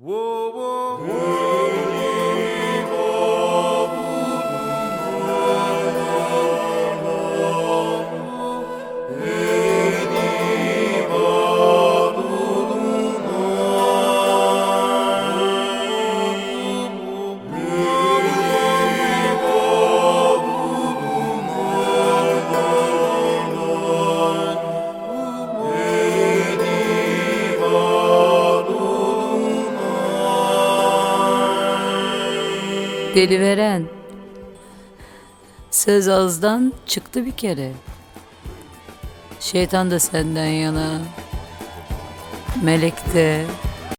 Whoa, whoa. Deliveren. Söz ağızdan çıktı bir kere. Şeytan da senden yana. Melek de,